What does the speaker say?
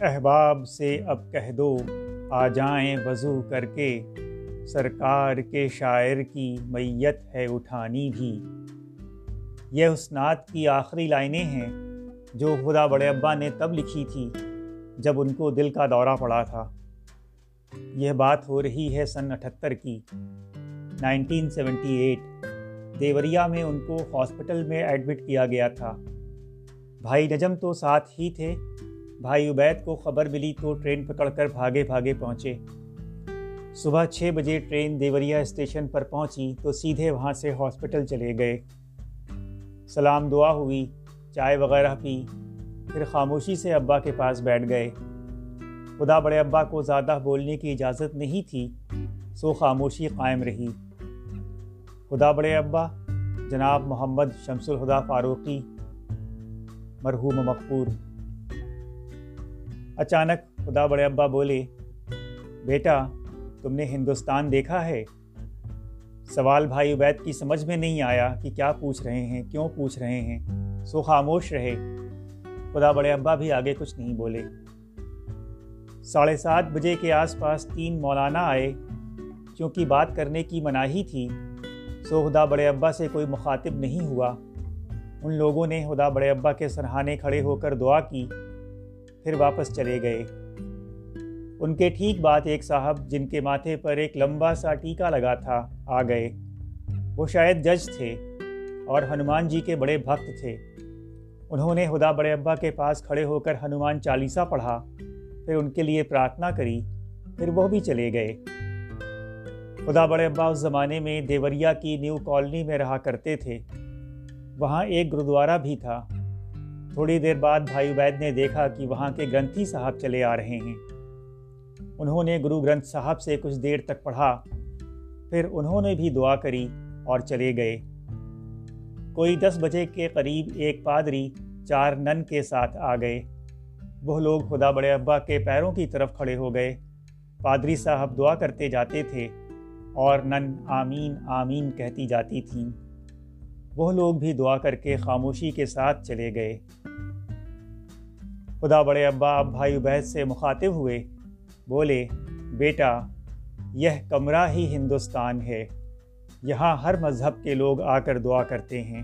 احباب سے اب کہہ دو، آ جائیں وضو کر کے۔ سرکار کے شاعر کی میت ہے اٹھانی بھی۔ یہ اسناد کی آخری لائنیں ہیں جو خدا بڑے ابا نے تب لکھی تھی جب ان کو دل کا دورہ پڑا تھا۔ یہ بات ہو رہی ہے سن اٹھتر کی۔ نائنٹین سیونٹی ایٹ، دیوریا میں ان کو ہاسپٹل میں ایڈمٹ کیا گیا تھا۔ بھائی نجم تو ساتھ ہی تھے۔ بھائی عبید کو خبر ملی تو ٹرین پکڑ کر بھاگے بھاگے پہنچے۔ صبح چھ بجے ٹرین دیوریا اسٹیشن پر پہنچی تو سیدھے وہاں سے ہاسپٹل چلے گئے۔ سلام دعا ہوئی، چائے وغیرہ پی، پھر خاموشی سے ابا کے پاس بیٹھ گئے۔ خدا بڑے ابا کو زیادہ بولنے کی اجازت نہیں تھی، سو خاموشی قائم رہی۔ خدا بڑے ابا، جناب محمد شمس الخدا فاروقی، مرحوم مقبور اچانک خدا بڑے ابا بولے، بیٹا، تم نے ہندوستان دیکھا ہے؟ سوال بھائی عبید کی سمجھ میں نہیں آیا کہ کیا پوچھ رہے ہیں، کیوں پوچھ رہے ہیں؟ سو خاموش رہے۔ خدا بڑے ابا بھی آگے کچھ نہیں بولے۔ ساڑھے سات بجے کے آس پاس تین مولانا آئے۔ کیونکہ بات کرنے کی مناہی تھی، سو خدا بڑے ابا سے کوئی مخاطب نہیں ہوا۔ ان لوگوں نے خدا بڑے ابا کے سرحانے کھڑے ہو کر دعا کی۔ پھر واپس چلے گئے۔ ان کے ٹھیک بات ایک صاحب جن کے ماتھے پر ایک لمبا سا ٹیکا لگا تھا، آ گئے۔ وہ شاید جج تھے اور ہنومان جی کے بڑے بھکت تھے۔ انہوں نے خدا بڑے ابا کے پاس کھڑے ہو کر ہنومان چالیسا پڑھا۔ پھر ان کے لیے پرارتھنا کری، پھر وہ بھی چلے گئے۔ خدا بڑے ابا اس زمانے میں دیوریا کی نیو کالونی میں رہا کرتے تھے۔ وہاں ایک گرودوارہ بھی تھا۔ تھوڑی دیر بعد بھائی عبید نے دیکھا کہ وہاں کے گرنتھی صاحب چلے آ رہے ہیں۔ انہوں نے گرو گرنتھ صاحب سے کچھ دیر تک پڑھا۔ پھر انہوں نے بھی دعا کری اور چلے گئے۔ کوئی دس بجے کے قریب ایک پادری چار نن کے ساتھ آ گئے۔ وہ لوگ خدا بڑے ابا کے پیروں کی طرف کھڑے ہو گئے۔ پادری صاحب دعا کرتے جاتے تھے اور نن آمین آمین کہتی جاتی تھیں۔ وہ لوگ بھی دعا کر کے خاموشی کے ساتھ چلے گئے۔ خدا بڑے ابا، اب بھائی عبید سے مخاطب ہوئے۔ بولے، بیٹا، یہ کمرہ ہی ہندوستان ہے۔ یہاں ہر مذہب کے لوگ آ کر دعا کرتے ہیں۔